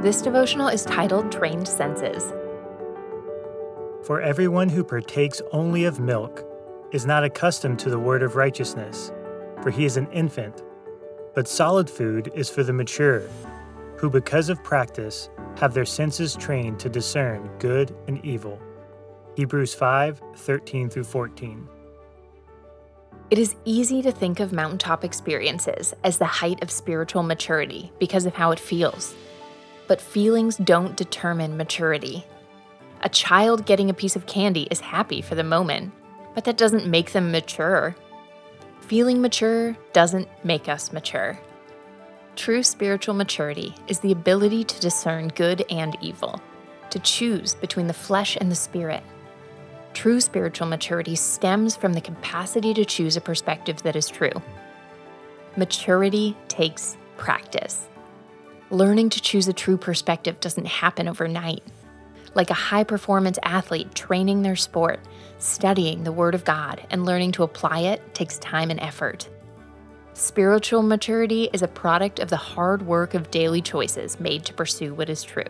This devotional is titled Trained Senses. For everyone who partakes only of milk is not accustomed to the word of righteousness, for he is an infant. But solid food is for the mature, who because of practice have their senses trained to discern good and evil. Hebrews 5 13 through 14. It is easy to think of mountaintop experiences as the height of spiritual maturity because of how it feels. But feelings don't determine maturity. A child getting a piece of candy is happy for the moment, but that doesn't make them mature. Feeling mature doesn't make us mature. True spiritual maturity is the ability to discern good and evil, to choose between the flesh and the spirit. True spiritual maturity stems from the capacity to choose a perspective that is true. Maturity takes practice. Learning to choose a true perspective doesn't happen overnight. Like a high performance athlete training their sport, studying the Word of God and learning to apply it takes time and effort. Spiritual maturity is a product of the hard work of daily choices made to pursue what is true.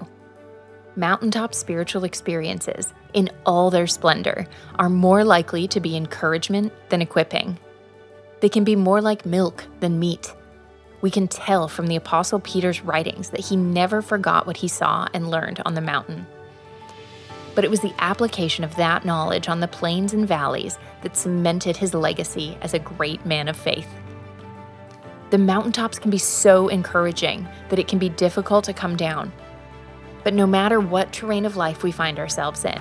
Mountaintop spiritual experiences, in all their splendor, are more likely to be encouragement than equipping. They can be more like milk than meat we can tell from the Apostle Peter's writings that he never forgot what he saw and learned on the mountain. But it was the application of that knowledge on the plains and valleys that cemented his legacy as a great man of faith. The mountaintops can be so encouraging that it can be difficult to come down. But no matter what terrain of life we find ourselves in,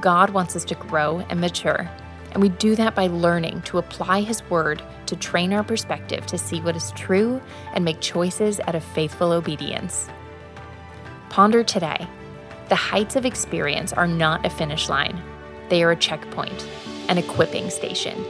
God wants us to grow and mature. And we do that by learning to apply His Word to train our perspective to see what is true and make choices out of faithful obedience. Ponder today the heights of experience are not a finish line, they are a checkpoint, an equipping station.